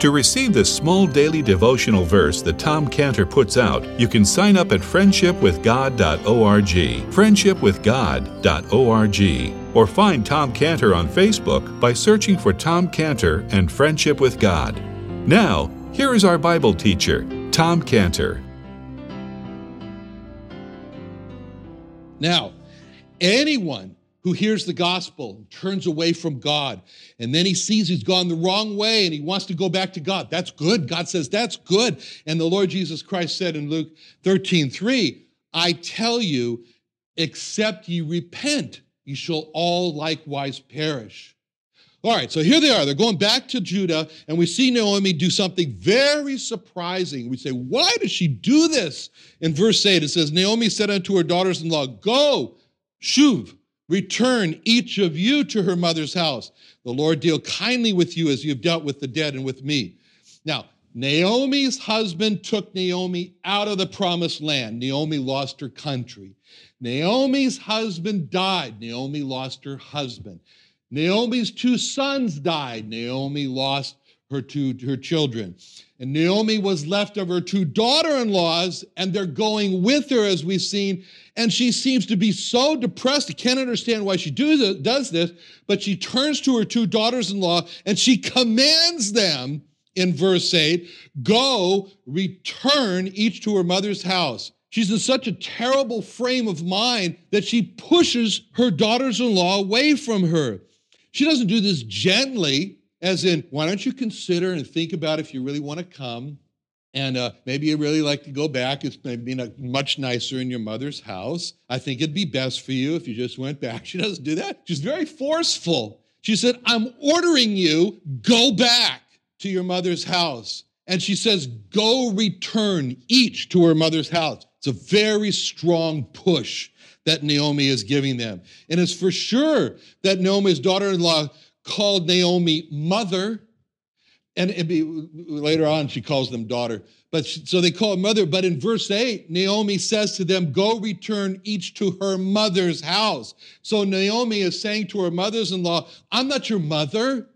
To receive this small daily devotional verse that Tom Cantor puts out, you can sign up at friendshipwithgod.org, friendshipwithgod.org, or find Tom Cantor on Facebook by searching for Tom Cantor and Friendship with God. Now, here is our Bible teacher, Tom Cantor. Now, anyone who hears the gospel and turns away from God, and then he sees he's gone the wrong way and he wants to go back to God. That's good. God says that's good. And the Lord Jesus Christ said in Luke 13, 3, I tell you, except ye repent, ye shall all likewise perish. All right, so here they are. They're going back to Judah, and we see Naomi do something very surprising. We say, Why does she do this? In verse 8, it says, Naomi said unto her daughters in law, Go, Shuv, return each of you to her mother's house. The Lord deal kindly with you as you have dealt with the dead and with me. Now, Naomi's husband took Naomi out of the promised land. Naomi lost her country. Naomi's husband died. Naomi lost her husband. Naomi's two sons died. Naomi lost her two her children. And Naomi was left of her two daughter-in-laws, and they're going with her, as we've seen. And she seems to be so depressed. I can't understand why she do does this, but she turns to her two daughters-in-law and she commands them in verse 8, go, return each to her mother's house. She's in such a terrible frame of mind that she pushes her daughters in law away from her. She doesn't do this gently, as in, why don't you consider and think about if you really want to come? And uh, maybe you really like to go back. It's maybe much nicer in your mother's house. I think it'd be best for you if you just went back. She doesn't do that. She's very forceful. She said, I'm ordering you, go back to your mother's house. And she says, go return each to her mother's house. It's a very strong push that Naomi is giving them. And it's for sure that Naomi's daughter in law called Naomi mother. And be, later on, she calls them daughter. But she, so they call her mother. But in verse 8, Naomi says to them, Go return each to her mother's house. So Naomi is saying to her mothers in law, I'm not your mother.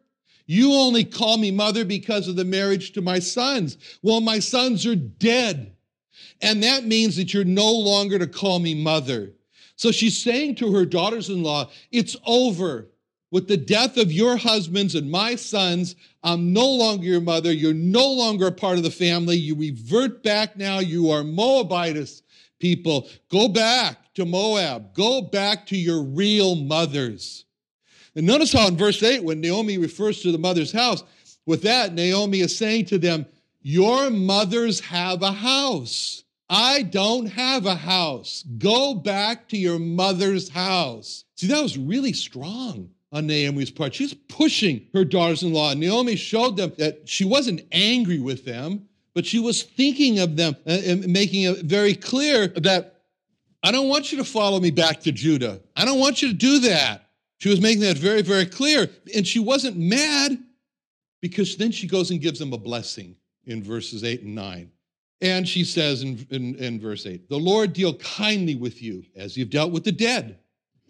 You only call me mother because of the marriage to my sons. Well, my sons are dead. And that means that you're no longer to call me mother. So she's saying to her daughters in law, It's over. With the death of your husbands and my sons, I'm no longer your mother. You're no longer a part of the family. You revert back now. You are Moabitess people. Go back to Moab. Go back to your real mothers. And notice how in verse 8, when Naomi refers to the mother's house, with that, Naomi is saying to them, Your mothers have a house. I don't have a house. Go back to your mother's house. See, that was really strong on Naomi's part. She's pushing her daughters in law. Naomi showed them that she wasn't angry with them, but she was thinking of them uh, and making it very clear that I don't want you to follow me back to Judah. I don't want you to do that. She was making that very, very clear. And she wasn't mad because then she goes and gives them a blessing in verses 8 and 9. And she says in, in, in, verse 8, The Lord deal kindly with you as you've dealt with the dead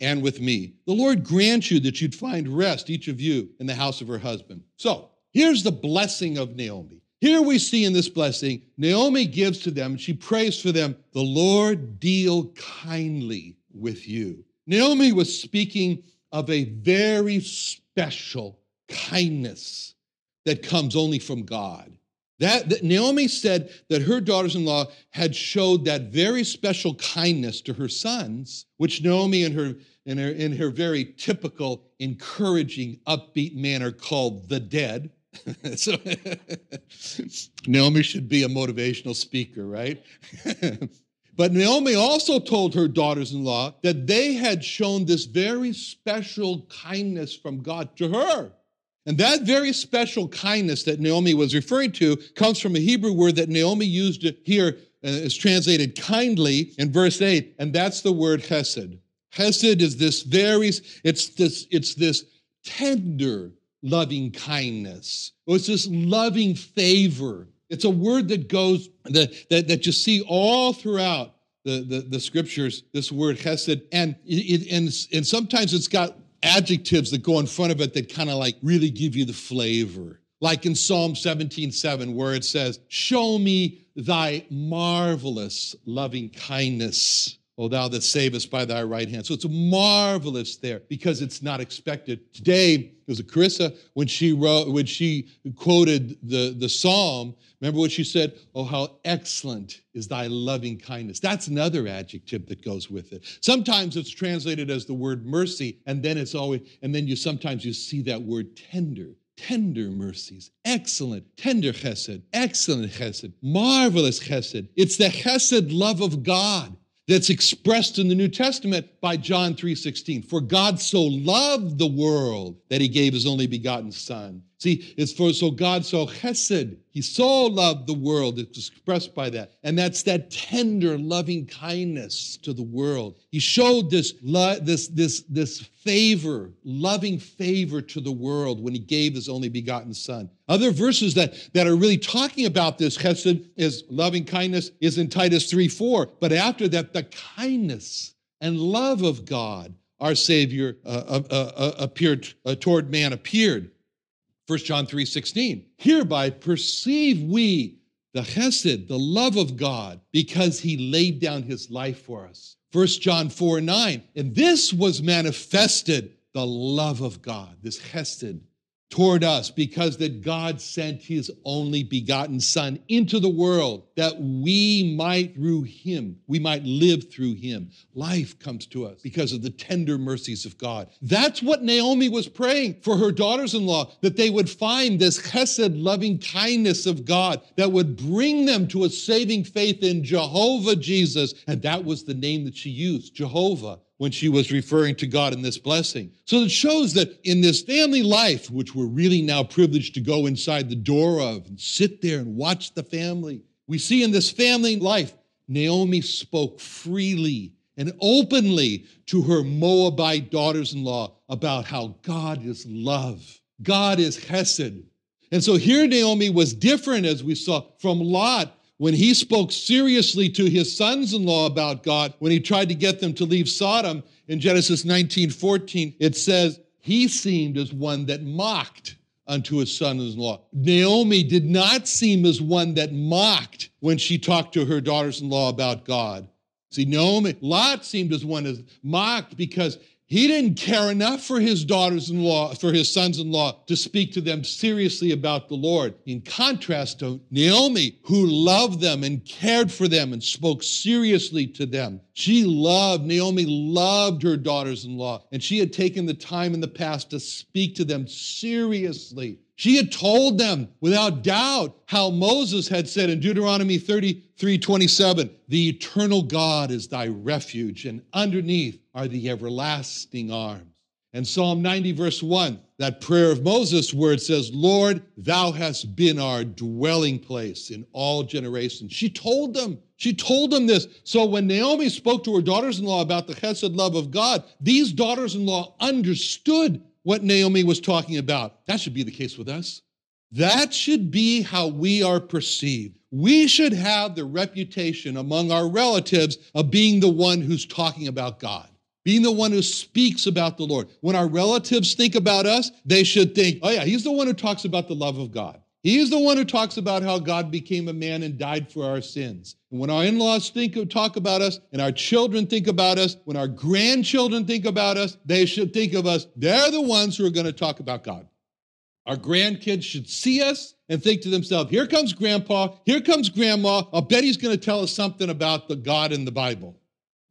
and with me. The Lord grant you that you'd find rest, each of you, in the house of her husband. So here's the blessing of Naomi. Here we see in this blessing, Naomi gives to them, she prays for them, the Lord deal kindly with you. Naomi was speaking of a very special kindness that comes only from God. That, that, Naomi said that her daughters-in-law had showed that very special kindness to her sons, which Naomi in her in her in her very typical, encouraging, upbeat manner called the dead. so Naomi should be a motivational speaker, right? but Naomi also told her daughters-in-law that they had shown this very special kindness from God to her. And that very special kindness that Naomi was referring to comes from a Hebrew word that Naomi used here uh, is translated kindly in verse 8, and that's the word chesed. Chesed is this very, it's this, it's this tender loving kindness. It's this loving favor. It's a word that goes, that, that, that you see all throughout the, the, the scriptures, this word chesed. And, it, and, and sometimes it's got adjectives that go in front of it that kind of like really give you the flavor. Like in Psalm 17, 7, where it says, Show me thy marvelous loving kindness, O thou that savest by thy right hand. So it's marvelous there because it's not expected. Today, it was a Carissa when she wrote, when she quoted the, the psalm, remember what she said? Oh, how excellent is thy loving kindness. That's another adjective that goes with it. Sometimes it's translated as the word mercy, and then it's always, and then you sometimes you see that word tender. Tender mercies, excellent, tender chesed, excellent chesed, marvelous chesed. It's the chesed love of God that's expressed in the New Testament by John 3:16. For God so loved the world that he gave his only begotten son. See, it's for so God so chesed, he so loved the world. It's expressed by that. And that's that tender, loving kindness to the world. He showed this, this, this, this favor, loving favor to the world when he gave his only begotten son. Other verses that, that are really talking about this chesed is loving kindness is in Titus 3 4. But after that, the kindness and love of God, our Savior, uh, uh, uh, appeared uh, toward man appeared. 1 John 3 16. Hereby perceive we the chesed, the love of God, because he laid down his life for us. 1 John 4 9. And this was manifested, the love of God, this chesed, toward us because that God sent his only begotten son into the world that we might through him we might live through him. Life comes to us because of the tender mercies of God. That's what Naomi was praying for her daughters-in-law that they would find this chesed loving kindness of God that would bring them to a saving faith in Jehovah Jesus. And that was the name that she used Jehovah when she was referring to God in this blessing. So it shows that in this family life, which we're really now privileged to go inside the door of and sit there and watch the family, we see in this family life, Naomi spoke freely and openly to her Moabite daughters in law about how God is love, God is Hesed. And so here Naomi was different, as we saw, from Lot, when he spoke seriously to his sons-in-law about God, when he tried to get them to leave Sodom in Genesis 19:14, it says, he seemed as one that mocked unto his sons-in-law. Naomi did not seem as one that mocked when she talked to her daughters-in-law about God. See, Naomi, Lot seemed as one that mocked because he didn't care enough for his daughters in law, for his sons in law, to speak to them seriously about the Lord. In contrast to Naomi, who loved them and cared for them and spoke seriously to them. She loved, Naomi loved her daughters in law, and she had taken the time in the past to speak to them seriously she had told them without doubt how Moses had said in Deuteronomy 33 27, the eternal God is thy refuge, and underneath are the everlasting arms. And Psalm 90, verse 1, that prayer of Moses, where it says, Lord, thou hast been our dwelling place in all generations. She told them, she told them this. So when Naomi spoke to her daughters in law about the chesed love of God, these daughters in law understood what Naomi was talking about. That should be the case with us. That should be how we are perceived. We should have the reputation among our relatives of being the one who's talking about God, being the one who speaks about the Lord. When our relatives think about us, they should think, oh, yeah, he's the one who talks about the love of God. He is the one who talks about how God became a man and died for our sins. And when our in laws think talk about us, and our children think about us, when our grandchildren think about us, they should think of us. They're the ones who are going to talk about God. Our grandkids should see us and think to themselves, here comes grandpa, here comes grandma. I'll bet he's going to tell us something about the God in the Bible.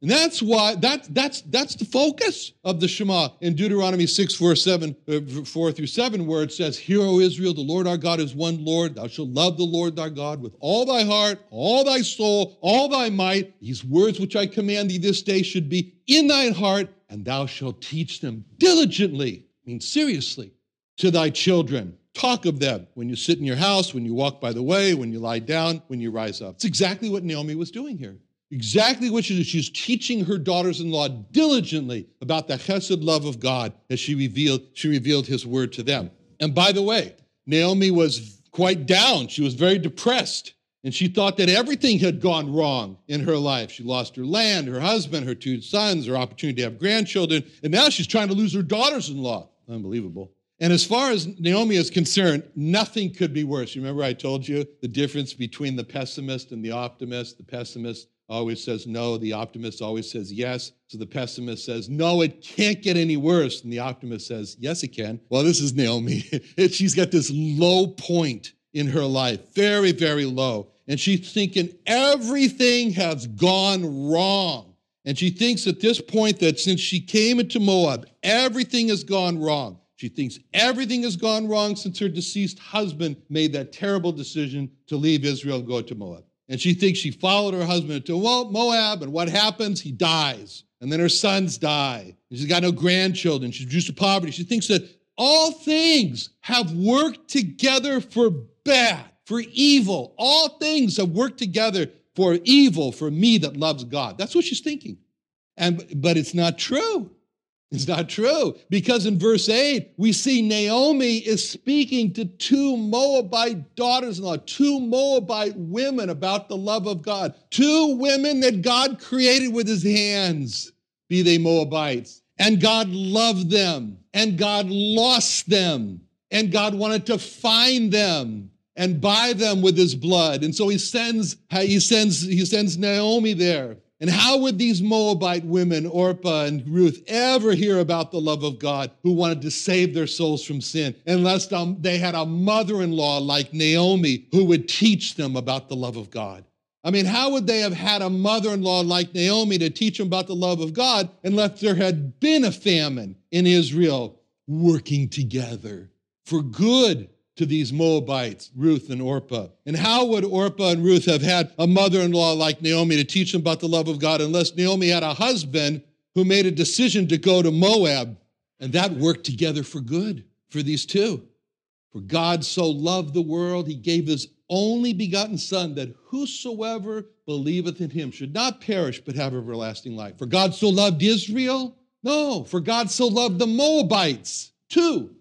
And that's why that, that's that's the focus of the Shema in Deuteronomy 6, 4, 7, uh, 4 through 7, where it says, Hear, O Israel, the Lord our God is one Lord. Thou shalt love the Lord thy God with all thy heart, all thy soul, all thy might. These words which I command thee this day should be in thine heart, and thou shalt teach them diligently, I mean seriously, to thy children. Talk of them when you sit in your house, when you walk by the way, when you lie down, when you rise up. It's exactly what Naomi was doing here. Exactly what she did. She's teaching her daughters-in-law diligently about the chesed love of God as she revealed, she revealed his word to them. And by the way, Naomi was quite down. She was very depressed. And she thought that everything had gone wrong in her life. She lost her land, her husband, her two sons, her opportunity to have grandchildren. And now she's trying to lose her daughters in law. Unbelievable. And as far as Naomi is concerned, nothing could be worse. Remember, I told you the difference between the pessimist and the optimist? The pessimist always says no. The optimist always says yes. So the pessimist says, no, it can't get any worse. And the optimist says, yes, it can. Well, this is Naomi. She's got this low point in her life, very, very low. And she's thinking everything has gone wrong. And she thinks at this point that since she came into Moab, everything has gone wrong. She thinks everything has gone wrong since her deceased husband made that terrible decision to leave Israel and go to Moab. And she thinks she followed her husband to Moab, and what happens? He dies. And then her sons die. And she's got no grandchildren. She's reduced to poverty. She thinks that all things have worked together for bad, for evil. All things have worked together for evil for me that loves God. That's what she's thinking. And but it's not true. It's not true because in verse 8, we see Naomi is speaking to two Moabite daughters in law, two Moabite women about the love of God, two women that God created with his hands, be they Moabites. And God loved them, and God lost them, and God wanted to find them and buy them with his blood. And so he sends, he sends, he sends Naomi there. And how would these Moabite women, Orpah and Ruth, ever hear about the love of God who wanted to save their souls from sin unless um, they had a mother in law like Naomi who would teach them about the love of God? I mean, how would they have had a mother in law like Naomi to teach them about the love of God unless there had been a famine in Israel working together for good to these Moabites, Ruth and Orpah. And how would Orpah and Ruth have had a mother in law like Naomi to teach them about the love of God unless Naomi had a husband who made a decision to go to Moab? And that worked together for good for these two. For God so loved the world, he gave his only begotten Son, that whosoever believeth in him should not perish but have everlasting life. For God so loved Israel? No, for God so loved the Moabites too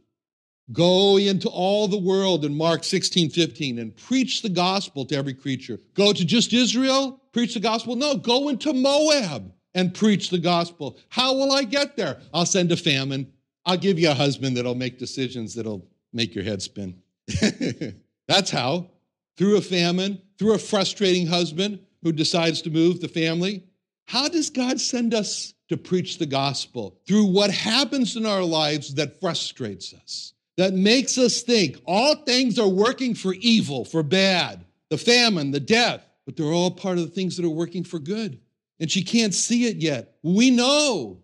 Go into all the world in Mark 16, 15 and preach the gospel to every creature. Go to just Israel, preach the gospel? No, go into Moab and preach the gospel. How will I get there? I'll send a famine. I'll give you a husband that'll make decisions that'll make your head spin. That's how. Through a famine, through a frustrating husband who decides to move the family. How does God send us to preach the gospel? Through what happens in our lives that frustrates us that makes us think all things are working for evil, for bad, the famine, the death, but they're all part of the things that are working for good. And she can't see it yet. We know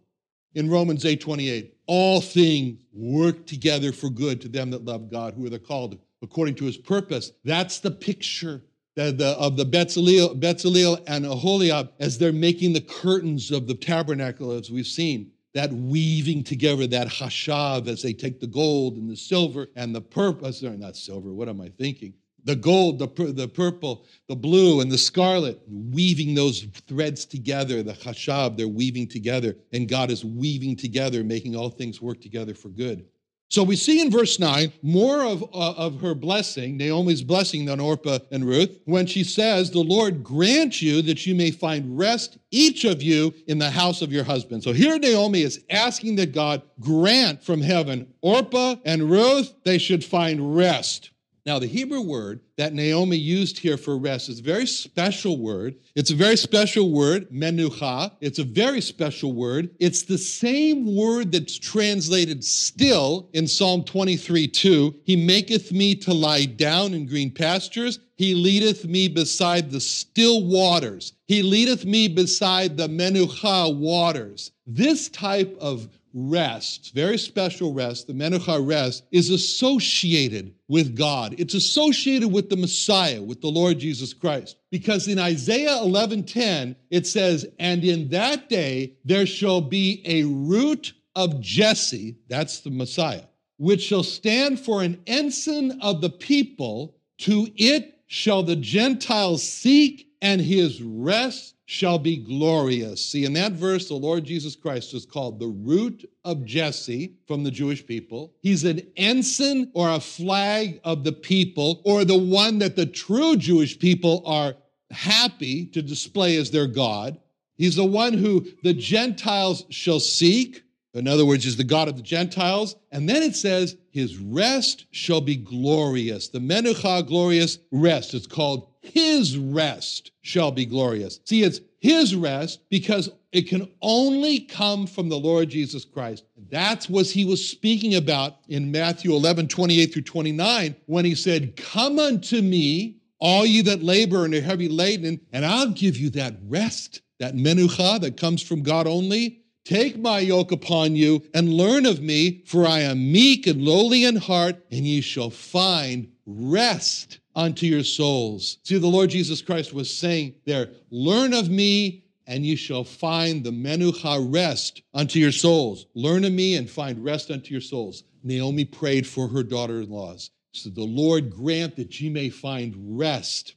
in Romans 8 28, all things work together for good to them that love God, who are the called according to his purpose. That's the picture of the, of the Bezalel, Bezalel and Aholiab as they're making the curtains of the tabernacle, as we've seen that weaving together, that hashav, as they take the gold and the silver and the purple, uh, sorry, not silver, what am I thinking? The gold, the, the purple, the blue, and the scarlet, weaving those threads together, the hashav, they're weaving together, and God is weaving together, making all things work together for good. So we see in verse 9 more of, uh, of her blessing, Naomi's blessing than Orpah and Ruth, when she says, The Lord grant you that you may find rest, each of you, in the house of your husband. So here Naomi is asking that God grant from heaven Orpah and Ruth, they should find rest. Now, the Hebrew word that Naomi used here for rest is a very special word. It's a very special word, menucha. It's a very special word. It's the same word that's translated still in Psalm 23 2. He maketh me to lie down in green pastures. He leadeth me beside the still waters. He leadeth me beside the menucha waters. This type of rest, very special rest, the Menucha rest, is associated with God. It's associated with the Messiah, with the Lord Jesus Christ. Because in Isaiah 11:10, it says, And in that day there shall be a root of Jesse, that's the Messiah, which shall stand for an ensign of the people. To it shall the Gentiles seek, and his rest shall be glorious. See, in that verse, the Lord Jesus Christ is called the root of Jesse from the Jewish people. He's an ensign or a flag of the people, or the one that the true Jewish people are happy to display as their God. He's the one who the Gentiles shall seek. In other words, is the God of the Gentiles. And then it says, His rest shall be glorious. The Menucha, glorious rest. It's called His rest shall be glorious. See, it's His rest because it can only come from the Lord Jesus Christ. That's what He was speaking about in Matthew 11, 28 through 29, when He said, Come unto me, all ye that labor and are heavy laden, and I'll give you that rest, that Menucha that comes from God only. Take my yoke upon you and learn of me, for I am meek and lowly in heart, and ye shall find rest unto your souls. See, the Lord Jesus Christ was saying there, Learn of me, and you shall find the menucha rest unto your souls. Learn of me and find rest unto your souls. Naomi prayed for her daughter in laws. She said, The Lord grant that ye may find rest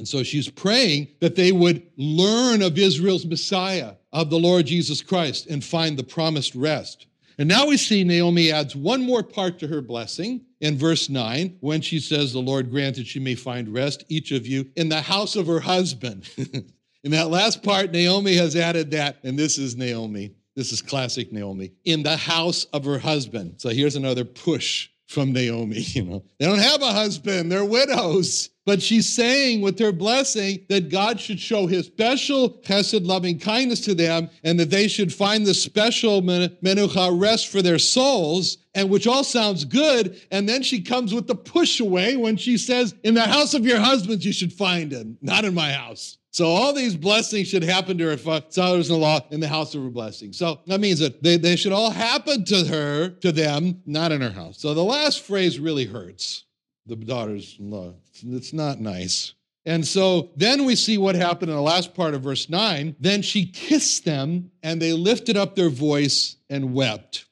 and so she's praying that they would learn of Israel's Messiah, of the Lord Jesus Christ, and find the promised rest. And now we see Naomi adds one more part to her blessing in verse 9 when she says, The Lord granted she may find rest, each of you, in the house of her husband. in that last part, Naomi has added that, and this is Naomi. This is classic Naomi, in the house of her husband. So here's another push from Naomi. You know, they don't have a husband, they're widows. But she's saying with her blessing that God should show his special chesed loving kindness to them and that they should find the special menucha rest for their souls, and which all sounds good. And then she comes with the push away when she says, In the house of your husbands you should find him, not in my house. So all these blessings should happen to her daughters-in-law uh, in the house of her blessing. So that means that they, they should all happen to her, to them, not in her house. So the last phrase really hurts the daughters-in-law. It's not nice. And so then we see what happened in the last part of verse 9. Then she kissed them, and they lifted up their voice and wept.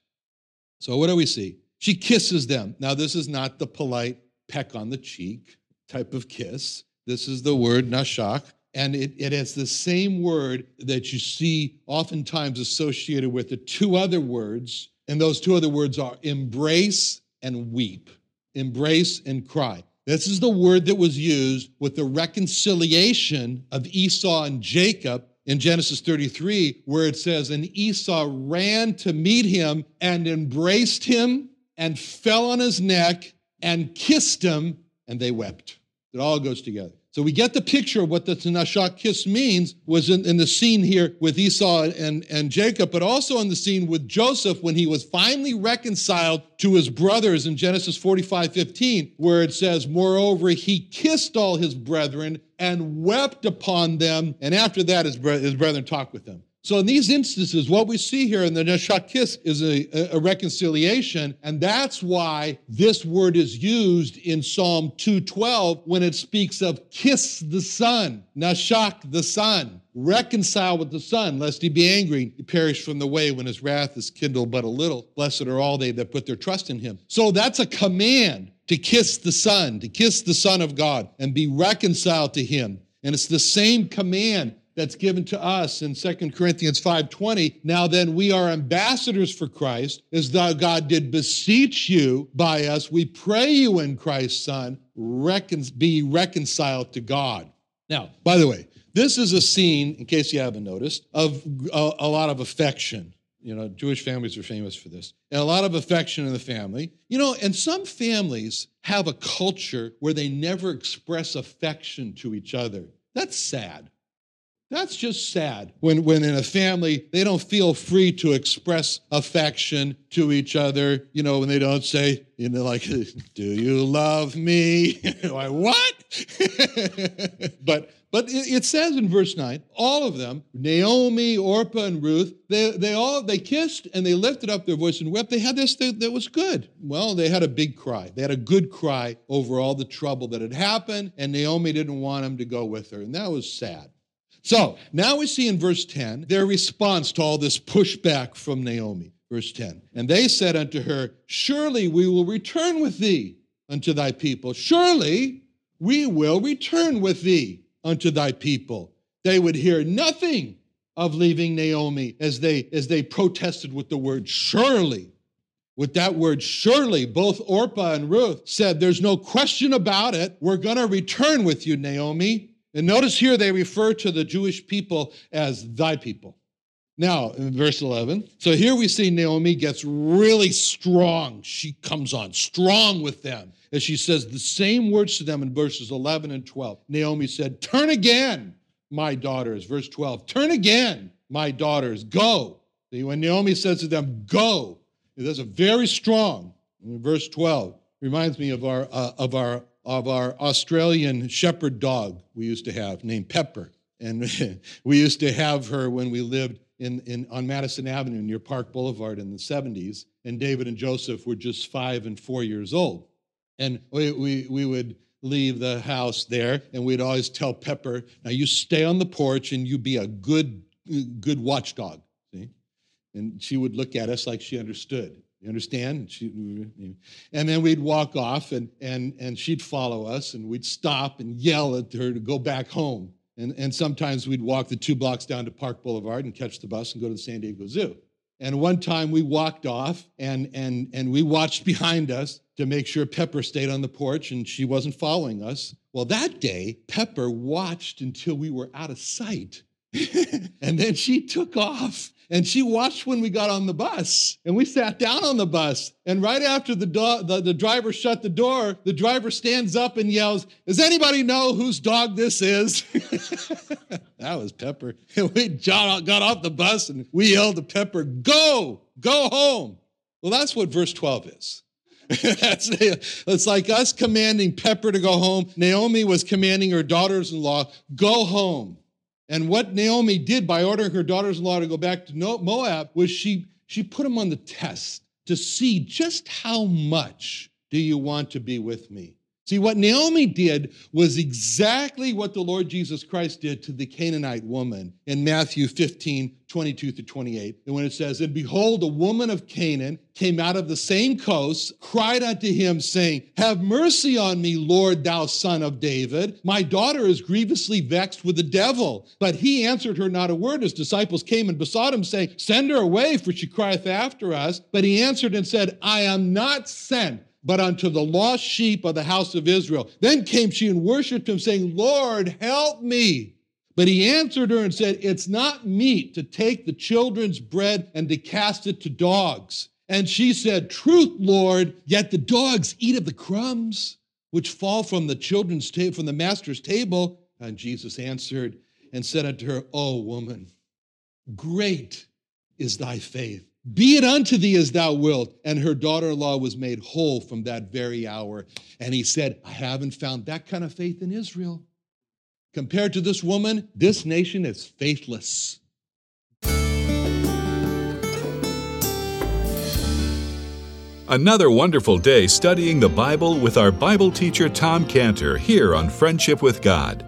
So what do we see? She kisses them. Now, this is not the polite peck on the cheek type of kiss. This is the word nashak, and it, it has the same word that you see oftentimes associated with the two other words, and those two other words are embrace and weep. Embrace and cry. This is the word that was used with the reconciliation of Esau and Jacob in Genesis 33, where it says, And Esau ran to meet him and embraced him and fell on his neck and kissed him, and they wept. It all goes together. So we get the picture of what the Tanashak kiss means was in, in, the scene here with Esau and, and Jacob, but also in the scene with Joseph when he was finally reconciled to his brothers in Genesis 45 15, where it says, Moreover, he kissed all his brethren and wept upon them. And after that, his, his brethren talked with him. So in these instances, what we see here in the nashak kiss is a, a, reconciliation, and that's why this word is used in Psalm 212 when it speaks of kiss the son, Nashak the son, reconcile with the son, lest he be angry, he perish from the way when his wrath is kindled but a little. Blessed are all they that put their trust in him. So that's a command to kiss the son, to kiss the son of God and be reconciled to him. And it's the same command that's given to us in 2 Corinthians 5:20. Now then we are ambassadors for Christ, as though God did beseech you by us. We pray you in Christ's Son, recon- be reconciled to God. Now, by the way, this is a scene, in case you haven't noticed, of a, a lot of affection You know, Jewish families are famous for this. And a lot of affection in the family. You know, and some families have a culture where they never express affection to each other. That's sad. That's just sad when, when in a family they don't feel free to express affection to each other. You know, when they don't say, you know, like, do you love me? like, what? but but it says in verse 9, all of them, Naomi, Orpah, and Ruth, they, they all they kissed and they lifted up their voice and wept. They had this that, that was good. Well, they had a big cry. They had a good cry over all the trouble that had happened, and Naomi didn't want him to go with her, and that was sad. So now we see in verse 10 their response to all this pushback from Naomi. Verse 10 And they said unto her, Surely we will return with thee unto thy people. Surely we will return with thee unto thy people. They would hear nothing of leaving Naomi as they as they protested with the word surely. With that word surely, both Orpah and Ruth said, There's no question about it. We're going to return with you, Naomi. And notice here they refer to the Jewish people as thy people. Now, in verse 11, so here we see Naomi gets really strong. She comes on strong with them as she says the same words to them in verses 11 and 12. Naomi said, Turn again, my daughters. Verse 12, Turn again, my daughters, go. When Naomi says to them, Go, that's a very strong. Verse 12, reminds me of our, uh, of, our, of our Australian shepherd dog we used to have named Pepper. And we used to have her when we lived in, in, on Madison Avenue near Park Boulevard in the 70s, and David and Joseph were just five and four years old. And we, we, we would leave the house there, and we'd always tell Pepper, now you stay on the porch and you be a good, good watchdog. See? And she would look at us like she understood. You understand? She, and then we'd walk off, and, and, and she'd follow us, and we'd stop and yell at her to go back home. And, and sometimes we'd walk the two blocks down to Park Boulevard and catch the bus and go to the San Diego Zoo. And one time we walked off and, and, and we watched behind us to make sure Pepper stayed on the porch and she wasn't following us. Well, that day, Pepper watched until we were out of sight. and then she took off and she watched when we got on the bus and we sat down on the bus and right after the, do- the, the driver shut the door the driver stands up and yells does anybody know whose dog this is that was pepper and we got off the bus and we yelled to pepper go go home well that's what verse 12 is That's, it's like us commanding Pepper to go home. Naomi was commanding her daughters in law, go home. And what Naomi did by ordering her daughters in law to go back to Moab was she, she put them on the test to see just how much do you want to be with me? See, what Naomi did was exactly what the Lord Jesus Christ did to the Canaanite woman in Matthew 15, 22 to 28. And when it says, And behold, a woman of Canaan came out of the same coast, cried unto him, saying, Have mercy on me, Lord, thou son of David. My daughter is grievously vexed with the devil. But he answered her not a word. His disciples came and besought him, saying, Send her away, for she crieth after us. But he answered and said, I am not sent but unto the lost sheep of the house of Israel. Then came she and worshiped him, saying, Lord, help me. But he answered her and said, It's not meet to take the children's bread and to cast it to dogs. And she said, Truth, Lord, yet the dogs eat of the crumbs which fall from the children's table, from the master's table. And Jesus answered and said unto her, O woman, great is thy faith. Be it unto thee as thou wilt. And her daughter in law was made whole from that very hour. And he said, I haven't found that kind of faith in Israel. Compared to this woman, this nation is faithless. Another wonderful day studying the Bible with our Bible teacher Tom Cantor here on Friendship with God.